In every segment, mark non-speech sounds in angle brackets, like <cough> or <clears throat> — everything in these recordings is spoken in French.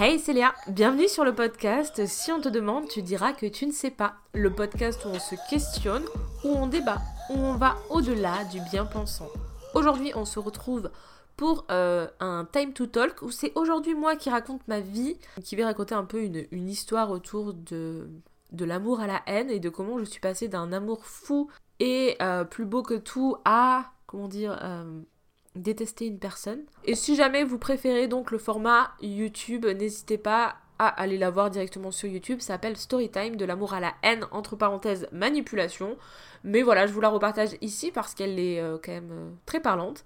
Hey Léa, bienvenue sur le podcast Si on te demande, tu diras que tu ne sais pas. Le podcast où on se questionne, où on débat, où on va au-delà du bien-pensant. Aujourd'hui, on se retrouve pour euh, un Time to Talk où c'est aujourd'hui moi qui raconte ma vie, qui vais raconter un peu une, histoire autour de, de l'amour à la haine et de comment je suis passée d'un amour fou et euh, plus beau que tout à, comment dire, euh, détester une personne. Et si jamais vous préférez donc le format YouTube, n'hésitez pas à aller la voir directement sur YouTube. Ça s'appelle Storytime de l'amour à la haine, entre parenthèses, manipulation. Mais voilà, je vous la repartage ici parce qu'elle est euh, quand même euh, très parlante.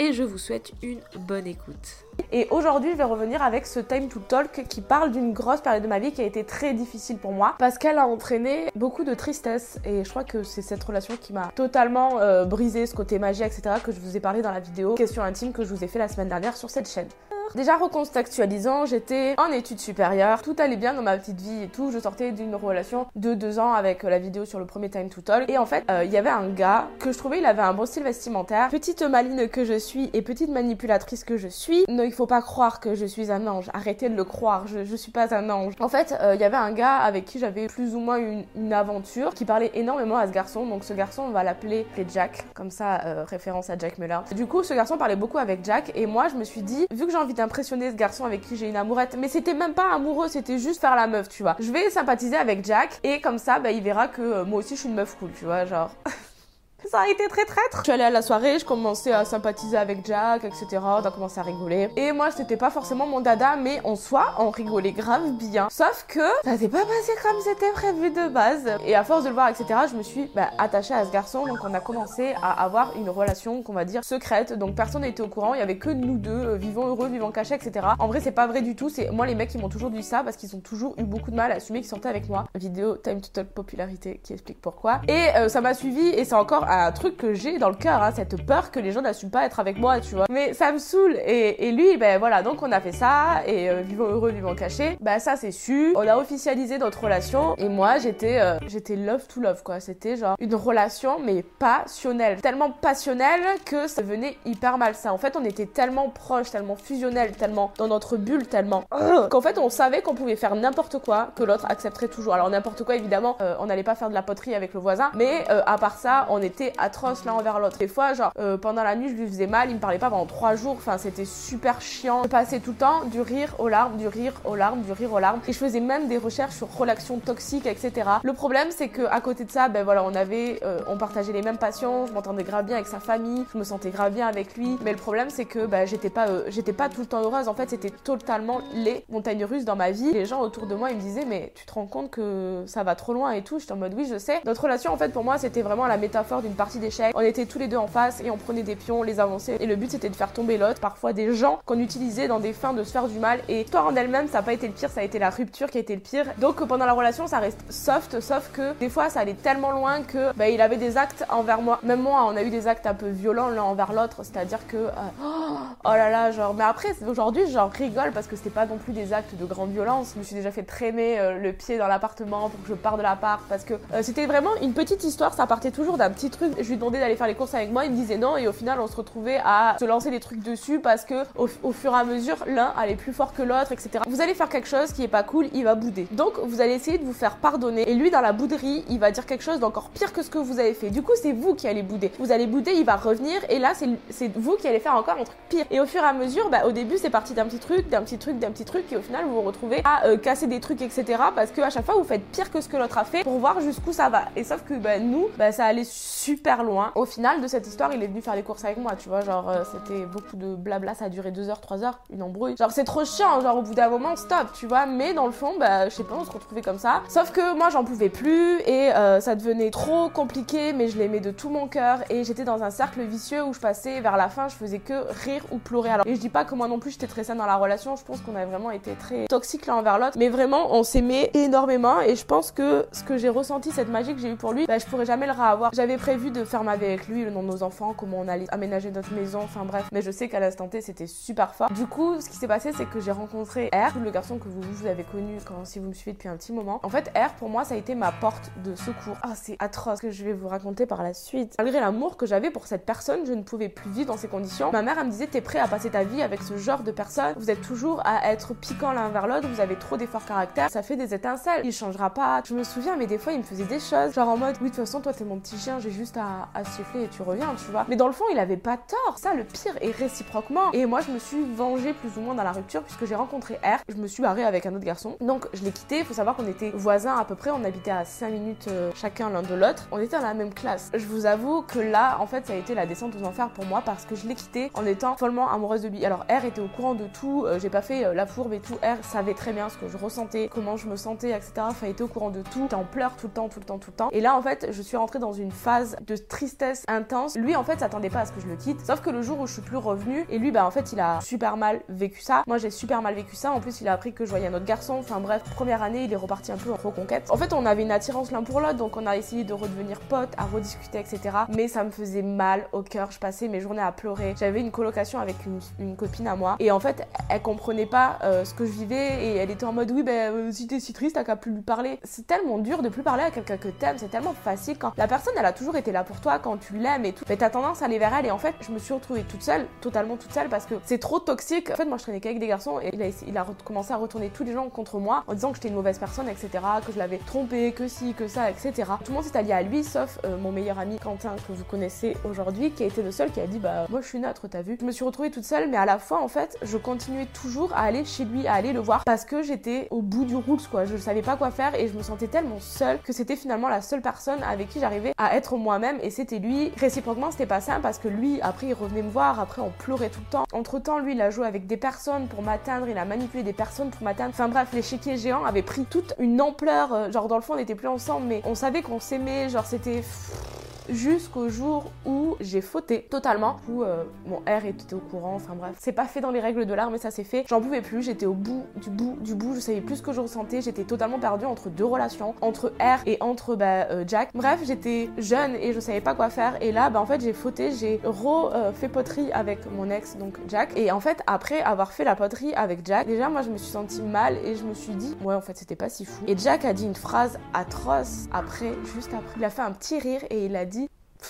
Et je vous souhaite une bonne écoute. Et aujourd'hui, je vais revenir avec ce Time to Talk qui parle d'une grosse période de ma vie qui a été très difficile pour moi parce qu'elle a entraîné beaucoup de tristesse. Et je crois que c'est cette relation qui m'a totalement euh, brisé ce côté magie, etc. que je vous ai parlé dans la vidéo Question intime que je vous ai fait la semaine dernière sur cette chaîne. Déjà recontextualisant, j'étais en études supérieures, tout allait bien dans ma petite vie et tout. Je sortais d'une relation de deux ans avec la vidéo sur le premier Time to Talk. Et en fait, euh, il y avait un gars que je trouvais, il avait un bon style vestimentaire. Petite maline que je suis et petite manipulatrice que je suis, non, il faut pas croire que je suis un ange. Arrêtez de le croire, je, je suis pas un ange. En fait, euh, il y avait un gars avec qui j'avais plus ou moins une, aventure qui parlait énormément à ce garçon. Donc ce garçon, on va l'appeler Jack, comme ça, euh, référence à Jack Muller. Du coup, ce garçon parlait beaucoup avec Jack et moi, je me suis dit, vu que j'ai envie d'impressionner ce garçon avec qui j'ai une amourette. Mais c'était même pas amoureux, c'était juste faire la meuf, tu vois. Je vais sympathiser avec Jack et comme ça, bah, il verra que euh, moi aussi je suis une meuf cool, tu vois, genre. <laughs> Ça a été très traître. Je suis allée à la soirée, je commençais à sympathiser avec Jack, etc. On a commencé à rigoler. Et moi, c'était pas forcément mon dada, mais en soi, on rigolait grave bien. Sauf que ça s'est pas passé comme c'était prévu de base. Et à force de le voir, etc., je me suis bah, attachée à ce garçon. Donc on a commencé à avoir une relation, qu'on va dire, secrète. Donc personne n'était au courant. Il y avait que nous deux, euh, vivants heureux, vivants cachés, etc. En vrai, c'est pas vrai du tout. C'est moi, les mecs, qui m'ont toujours dit ça parce qu'ils ont toujours eu beaucoup de mal à assumer qu'ils sortaient avec moi. Vidéo Time to Talk popularité qui explique pourquoi. Et euh, ça m'a suivi et c'est encore un truc que j'ai dans le cœur, hein, cette peur que les gens n'assument pas être avec moi, tu vois. Mais ça me saoule. Et, et lui, ben voilà, donc on a fait ça, et euh, vivant heureux, vivant caché. Bah ça c'est su. On a officialisé notre relation, et moi j'étais euh, j'étais love to love, quoi. C'était genre une relation, mais passionnelle. Tellement passionnelle que ça devenait hyper malsain. En fait, on était tellement proches, tellement fusionnels, tellement dans notre bulle, tellement <clears throat> qu'en fait on savait qu'on pouvait faire n'importe quoi, que l'autre accepterait toujours. Alors n'importe quoi, évidemment, euh, on n'allait pas faire de la poterie avec le voisin, mais à part ça, on était atroce l'un envers l'autre. Des fois, genre, euh, pendant la nuit, je lui faisais mal, il me parlait pas pendant trois jours. Enfin, c'était super chiant. Je passais tout le temps du rire aux larmes, du rire aux larmes, du rire aux larmes. Et je faisais même des recherches sur relations toxiques, etc. Le problème, c'est que à côté de ça, ben voilà, on avait, euh, on partageait les mêmes passions. Je m'entendais grave bien avec sa famille. Je me sentais grave bien avec lui. Mais le problème, c'est que ben, j'étais pas, euh, j'étais pas tout le temps heureuse. En fait, c'était totalement les montagnes russes dans ma vie. Les gens autour de moi, ils me disaient, mais tu te rends compte que ça va trop loin et tout? J'étais en mode, oui, je sais. Notre relation, en fait, pour moi, c'était vraiment la métaphore d'une partie des on était tous les deux en face et on prenait des pions, on les avançait. Et le but c'était de faire tomber l'autre. Parfois des gens qu'on utilisait dans des fins de se faire du mal. Et l'histoire en elle-même, ça n'a pas été le pire, ça a été la rupture qui a été le pire. Donc pendant la relation, ça reste soft, sauf que des fois ça allait tellement loin que bah, il avait des actes envers moi. Même moi, on a eu des actes un peu violents l'un envers l'autre. C'est-à-dire que euh, oh là là, genre. Mais après, aujourd'hui, genre rigole parce que c'était pas non plus des actes de grande violence. Je me suis déjà fait traîner euh, le pied dans l'appartement pour que je parte de l'appart parce que euh, c'était vraiment une petite histoire. Ça partait toujours d'un petit Je lui demandais d'aller faire les courses avec moi, il me disait non et au final on se retrouvait à se lancer des trucs dessus parce que au, fur et à mesure l'un allait plus fort que l'autre, etc. Vous allez faire quelque chose qui est pas cool, il va bouder. Donc vous allez essayer de vous faire pardonner et lui dans la bouderie, il va dire quelque chose d'encore pire que ce que vous avez fait. Du coup c'est vous qui allez bouder. Vous allez bouder, il va revenir et là c'est vous qui allez faire encore un truc pire. Et au fur et à mesure, bah, au début c'est parti d'un petit truc, d'un petit truc, d'un petit truc et au final vous vous retrouvez à euh, casser des trucs, etc. Parce que à chaque fois vous faites pire que ce que l'autre a fait pour voir jusqu'où ça va. Et sauf que bah, nous, bah, ça allait super loin. Au final de cette histoire, il est venu faire les courses avec moi, tu vois. Genre, euh, c'était beaucoup de blabla, ça a duré 2 heures, 3 heures, une embrouille. Genre, c'est trop chiant, genre, au bout d'un moment, stop, tu vois. Mais dans le fond, bah, je sais pas, on se retrouvait comme ça. Sauf que moi, j'en pouvais plus et euh, ça devenait trop compliqué, mais je l'aimais de tout mon cœur et j'étais dans un cercle vicieux où je passais vers la fin, je faisais que rire ou pleurer. Alors, et je dis pas que moi non plus, j'étais très saine dans la relation, je pense qu'on a vraiment été très toxiques l'un envers l'autre, mais vraiment, on s'aimait énormément et je pense que ce que j'ai ressenti, cette magie que j'ai eue pour lui, bah, je pourrais jamais le réavoir. J'avais prévu prévu de faire ma vie avec lui, le nom de nos enfants, comment on allait aménager notre maison, enfin bref. Mais je sais qu'à l'instant T, c'était super fort. Du coup, ce qui s'est passé, c'est que j'ai rencontré R, le garçon que vous, avez connu quand si vous me suivez depuis un petit moment. En fait, R, pour moi, ça a été ma porte de secours. Ah, c'est atroce ce que je vais vous raconter par la suite. Malgré l'amour que j'avais pour cette personne, je ne pouvais plus vivre dans ces conditions. Ma mère, elle me disait, t'es prêt à passer ta vie avec ce genre de personne? Vous êtes toujours à être piquant l'un vers l'autre, vous avez trop d'efforts caractère, ça fait des étincelles. Il changera pas. Je me souviens, mais des fois, il me faisait des choses. Genre en mode, oui, de toute façon, toi, t'es mon petit chien, j'ai juste à, siffler et tu reviens, tu vois. Mais dans le fond, il avait pas tort. Ça, le pire, est réciproquement. Et moi, je me suis vengée plus ou moins dans la rupture puisque j'ai rencontré R. Je me suis barrée avec un autre garçon. Donc, je l'ai quitté. Il faut savoir qu'on était voisins à peu près. On habitait à 5 minutes euh, chacun l'un de l'autre. On était dans la même classe. Je vous avoue que là, en fait, ça a été la descente aux enfers pour moi parce que je l'ai quitté en étant follement amoureuse de lui. Alors, R était au courant de tout. Euh, j'ai pas fait euh, la fourbe et tout. R savait très bien ce que je ressentais, comment je me sentais, etc. Enfin, il était au courant de tout. J'étais en pleurs tout le temps, tout le temps, tout le temps. Et là, en fait, je suis rentrée dans une phase de tristesse intense. Lui, en fait, s'attendait pas à ce que je le quitte. Sauf que le jour où je suis plus revenue, et lui, bah, en fait, il a super mal vécu ça. Moi, j'ai super mal vécu ça. En plus, il a appris que je voyais un autre garçon. Enfin, bref, première année, il est reparti un peu en reconquête. En fait, on avait une attirance l'un pour l'autre, donc on a essayé de redevenir potes, à rediscuter, etc. Mais ça me faisait mal au cœur. Je passais mes journées à pleurer. J'avais une colocation avec une, copine à moi. Et en fait, elle comprenait pas euh, ce que je vivais et elle était en mode oui, ben euh, si t'es si triste, t'as qu'à plus lui parler. C'est tellement dur de plus parler à quelqu'un que t'aimes. C'est tellement facile quand la personne, elle a toujours été là pour toi, quand tu l'aimes et tout. Mais t'as tendance à aller vers elle. Et en fait, je me suis retrouvée toute seule, totalement toute seule parce que c'est trop toxique. En fait, moi, je traînais qu'avec des garçons et il a, commencé à retourner tous les gens contre moi en disant que j'étais une mauvaise personne, etc. Que je l'avais trompé, que si, que ça, etc. Tout le monde s'est allié à lui, sauf euh, mon meilleur ami Quentin, que vous connaissez aujourd'hui, qui a été le seul qui a dit Bah, moi, je suis neutre, t'as vu. Je me suis retrouvée toute seule, mais à la fois, en fait, je continuais toujours à aller chez lui, à aller le voir parce que j'étais au bout du route, quoi. Je savais pas quoi faire et je me sentais tellement seule que c'était finalement la seule personne avec qui j'arrivais à être moi-même et c'était lui. Réciproquement, c'était pas simple parce que lui, après, il revenait me voir, après, on pleurait tout le temps. Entre temps, lui, il a joué avec des personnes pour m'atteindre, il a manipulé des personnes pour m'atteindre. Enfin bref, l'échiquier géant avait pris toute une ampleur. euh, Genre, dans le fond, on n'était plus ensemble, mais on savait qu'on s'aimait. Genre, c'était jusqu'au jour où j'ai fauté totalement. Où euh, mon R était au courant, enfin bref. C'est pas fait dans les règles de l'art, mais ça s'est fait. J'en pouvais plus, j'étais au bout du bout du bout, je savais plus ce que je ressentais, j'étais totalement perdue entre deux relations, entre R et entre bah, euh, Jack. Bref, j'étais jeune et je savais pas quoi faire. Et là, bah en fait, j'ai fauté, j'ai refait poterie avec mon ex, donc Jack. Et en fait, après avoir fait la poterie avec Jack, déjà moi je me suis sentie mal et je me suis dit, ouais, en fait, c'était pas si fou. Et Jack a dit une phrase atroce après, juste après. Il a fait un petit rire et il a dit,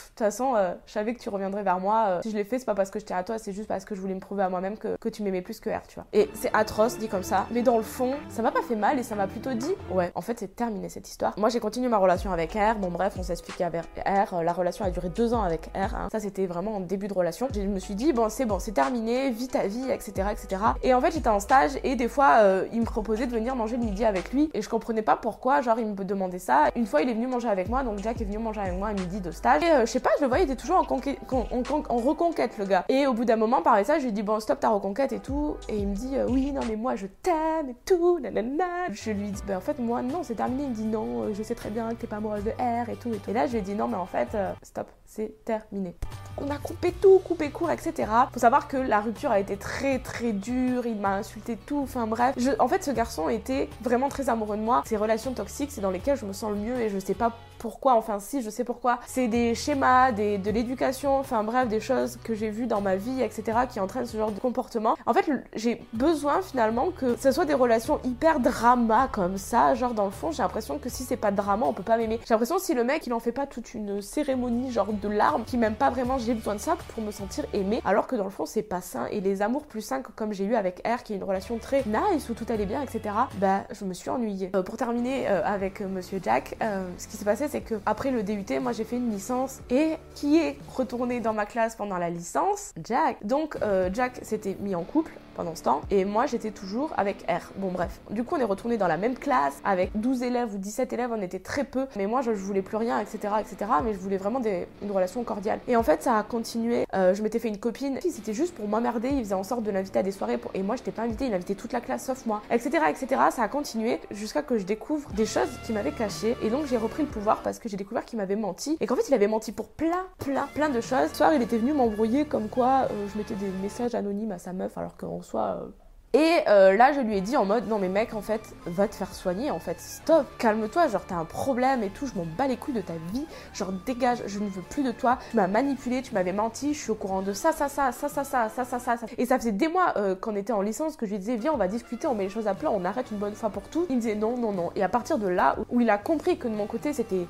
toute façon, euh, je savais que tu reviendrais vers moi. euh, si je l'ai fait, c'est pas parce que j'étais à toi, c'est juste parce que je voulais me prouver à moi-même que, que tu m'aimais plus que R, tu vois. Et c'est atroce dit comme ça, mais dans le fond, ça m'a pas fait mal et ça m'a plutôt dit, ouais, en fait, c'est terminé cette histoire. Moi, j'ai continué ma relation avec R. Bon, bref, on s'est expliqué avec R. Euh, La relation a duré deux ans avec R. hein. Ça, c'était vraiment en début de relation. Je me suis dit, bon, c'est bon, c'est terminé, vis ta vie, etc., etc. Et en fait, j'étais en stage et des fois, il me proposait de venir manger le midi avec lui et je comprenais pas pourquoi. Genre, il me demandait ça. Une fois, il est venu manger avec moi, donc Jack est venu manger avec moi à midi de stage. Je sais pas, je le voyais, il était toujours en, conquête- en- en- en reconquête, le gars. Et au bout d'un moment, par message, je lui dis, bon, stop ta reconquête et tout. Et il me dit, euh, oui, non, mais moi, je t'aime et tout, nanana. Je lui dis, ben en fait, moi, non, c'est terminé. Il me dit, non, euh, je sais très bien que t'es pas amoureuse de R et tout. Et, tout. et là, je lui ai dit, non, mais en fait, euh, stop, c'est terminé. On a coupé tout, coupé court, etc. Faut savoir que la rupture a été très très dure, il m'a insulté tout, enfin bref. En fait, ce garçon était vraiment très amoureux de moi. Ces relations toxiques, c'est dans lesquelles je me sens le mieux et je sais pas pourquoi, enfin si, je sais pourquoi. C'est des schémas, des, de l'éducation, enfin bref, des choses que j'ai vues dans ma vie, etc. qui entraînent ce genre de comportement. En fait, j'ai besoin finalement que ce soit des relations hyper drama comme ça. Genre dans le fond, j'ai l'impression que si c'est pas drama, on peut pas m'aimer. J'ai l'impression si le mec il en fait pas toute une cérémonie, genre de larmes, qui m'aime pas vraiment, j'ai besoin de ça pour me sentir aimée. Alors que dans le fond, c'est pas sain. Et les amours plus sains que comme j'ai eu avec R, qui est une relation très nice où tout allait bien, etc. Bah, je me suis ennuyée. Euh, pour terminer euh, avec euh, Monsieur Jack, ce qui s'est passé, c'est que après le DUT, moi j'ai fait une licence et qui est retourné dans ma classe pendant la licence? Jack. Donc euh, Jack s'était mis en couple pendant ce temps et moi j'étais toujours avec R. Bon bref, du coup on est retourné dans la même classe avec 12 élèves ou 17 élèves, on était très peu, mais moi je, je voulais plus rien, etc., etc. Mais je voulais vraiment des- une relation cordiale. Et en fait ça a continué. Euh, je m'étais fait une copine, c'était juste pour m'emmerder, il faisait en sorte de l'inviter à des soirées pour... et moi j'étais pas invitée, il invitait toute la classe sauf moi, etc., etc. Ça a continué jusqu'à que je découvre des choses qu'il m'avait cachées et donc j'ai repris le pouvoir parce que j'ai découvert qu'il m'avait menti et qu'en fait il avait menti pour plein, plein, plein de choses. Soir il était venu m'embrouiller comme quoi euh, je mettais des messages anonymes à sa meuf alors qu'en soi euh, Et euh, là, je lui ai dit en mode, non mais mec, en fait, va te faire soigner, en fait, stop, calme-toi, genre t'as un problème et tout, je m'en bats les couilles de ta vie, genre dégage, je ne veux plus de toi, tu m'as manipulé, tu m'avais menti, je suis au courant de ça, ça, ça, ça, ça, ça, ça, ça, ça. Et ça faisait des mois euh, qu'on était en licence que je lui disais, viens, on va discuter, on met les choses à plat, on arrête une bonne fois pour tout. Il me disait non, non, non. Et à partir de là, où il a compris que de mon côté, c'était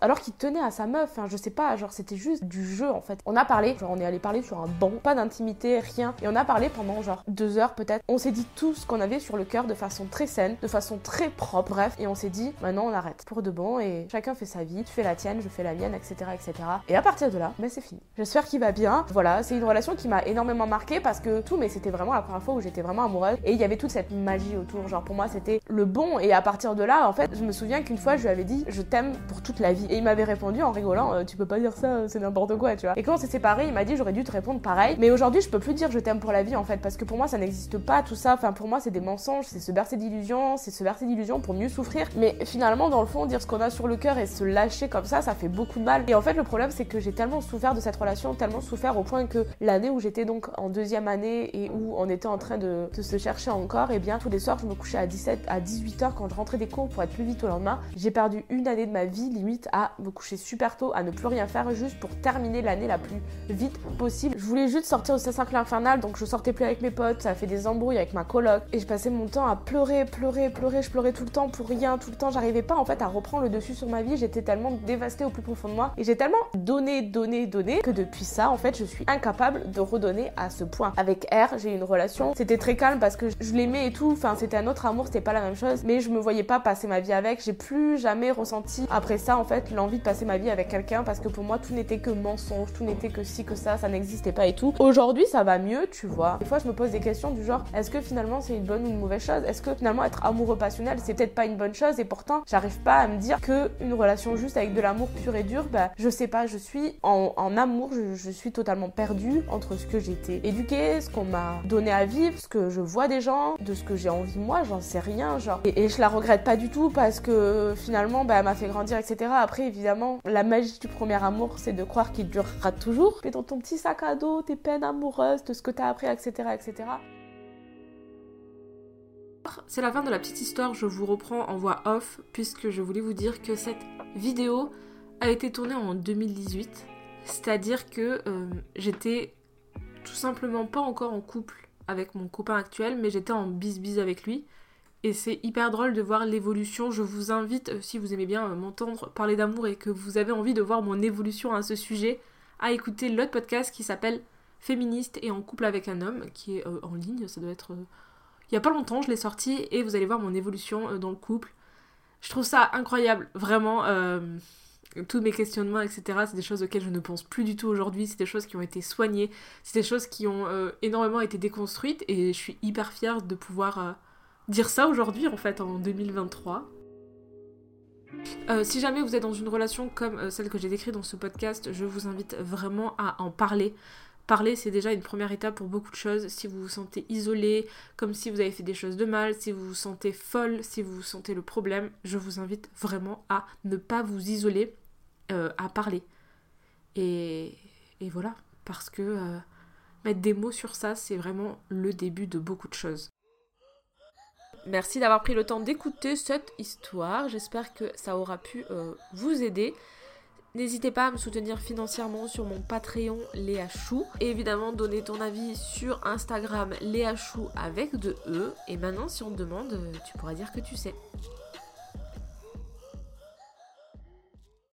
Alors qu'il tenait à sa meuf, enfin je sais pas, genre c'était juste du jeu en fait. On a parlé, genre on est allé parler sur un banc, pas d'intimité, rien, et on a parlé pendant genre deux heures peut-être. On s'est dit tout ce qu'on avait sur le cœur de façon très saine, de façon très propre, bref, et on s'est dit maintenant on arrête pour de bon et chacun fait sa vie, tu fais la tienne, je fais la mienne, etc. etc. Et à partir de là, ben c'est fini. J'espère qu'il va bien. Voilà, c'est une relation qui m'a énormément marqué parce que tout, mais c'était vraiment la première fois où j'étais vraiment amoureuse et il y avait toute cette magie autour, genre pour moi c'était le bon et à partir de là, en fait, je me souviens qu'une fois je lui avais dit je t'aime pour toute la vie et il m'avait répondu en rigolant, euh, tu peux pas dire ça, c'est n'importe quoi, tu vois. Et quand on s'est séparés, il m'a dit, j'aurais dû te répondre pareil. Mais aujourd'hui, je peux plus dire je t'aime pour la vie en fait, parce que pour moi, ça n'existe pas tout ça. Enfin, pour moi, c'est des mensonges, c'est se bercer d'illusions, c'est se bercer d'illusions pour mieux souffrir. Mais finalement, dans le fond, dire ce qu'on a sur le cœur et se lâcher comme ça, ça fait beaucoup de mal. Et en fait, le problème, c'est que j'ai tellement souffert de cette relation, tellement souffert au point que l'année où j'étais donc en deuxième année et où on était en train de, se chercher encore, et eh bien tous les soirs, je me couchais à 17, à 18 h quand je rentrais des cours pour être plus vite au lendemain. J'ai perdu une année de ma vie limite à me coucher super tôt, à ne plus rien faire juste pour terminer l'année la plus vite possible. Je voulais juste sortir ce cercle infernal, donc je sortais plus avec mes potes, ça a fait des embrouilles avec ma coloc, et je passais mon temps à pleurer, pleurer, pleurer, je pleurais tout le temps pour rien, tout le temps, j'arrivais pas en fait à reprendre le dessus sur ma vie, j'étais tellement dévastée au plus profond de moi, et j'ai tellement donné, donné, donné, que depuis ça, en fait, je suis incapable de redonner à ce point. Avec R, j'ai une relation, c'était très calme parce que je l'aimais et tout, enfin c'était un autre amour, c'était pas la même chose, mais je me voyais pas passer ma vie avec, j'ai plus jamais ressenti après ça en fait l'envie de passer ma vie avec quelqu'un parce que pour moi tout n'était que mensonge, tout n'était que ci, que ça, ça n'existait pas et tout. Aujourd'hui ça va mieux, tu vois. Des fois je me pose des questions du genre est-ce que finalement c'est une bonne ou une mauvaise chose? Est-ce que finalement être amoureux passionnel c'est peut-être pas une bonne chose? Et pourtant j'arrive pas à me dire que une relation juste avec de l'amour pur et dur, bah je sais pas, je suis en, amour, je, suis totalement perdue entre ce que été éduquée, ce qu'on m'a donné à vivre, ce que je vois des gens, de ce que j'ai envie moi, j'en sais rien, genre. Et, et, je la regrette pas du tout parce que finalement bah, elle m'a fait grandir, etc. Après évidemment la magie du premier amour, c'est de croire qu'il durera toujours. Et dans ton petit sac à dos, tes peines amoureuses, de ce que t'as appris, etc., etc. C'est la fin de la petite histoire, je vous reprends en voix off, puisque je voulais vous dire que cette vidéo a été tournée en 2018. C'est-à-dire que euh, j'étais tout simplement pas encore en couple avec mon copain actuel, mais j'étais en bis-bis avec lui. Et c'est hyper drôle de voir l'évolution. Je vous invite, euh, si vous aimez bien euh, m'entendre parler d'amour et que vous avez envie de voir mon évolution à ce sujet, à écouter l'autre podcast qui s'appelle Féministe et en couple avec un homme, qui est euh, en ligne. Ça doit être. Il y a pas longtemps, je l'ai sorti et vous allez voir mon évolution dans le couple. Je trouve ça incroyable, vraiment. tous mes questionnements, etc., c'est des choses auxquelles je ne pense plus du tout aujourd'hui. C'est des choses qui ont été soignées. C'est des choses qui ont énormément été déconstruites et je suis hyper fière de pouvoir dire ça aujourd'hui en fait en 2023. Euh, si jamais vous êtes dans une relation comme euh, celle que j'ai décrite dans ce podcast, je vous invite vraiment à en parler. Parler, c'est déjà une première étape pour beaucoup de choses. Si vous vous sentez isolé, comme si vous avez fait des choses de mal, si vous vous sentez folle, si vous vous sentez le problème, je vous invite vraiment à ne pas vous isoler, euh, à parler. Et, et, voilà, parce que mettre des mots sur ça, c'est vraiment le début de beaucoup de choses. Merci d'avoir pris le temps d'écouter cette histoire. J'espère que ça aura pu euh, vous aider. N'hésitez pas à me soutenir financièrement sur mon Patreon Léa Chou. Et évidemment, donner ton avis sur Instagram Léa Chou avec de E. Et maintenant, si on te demande, tu pourras dire que tu sais.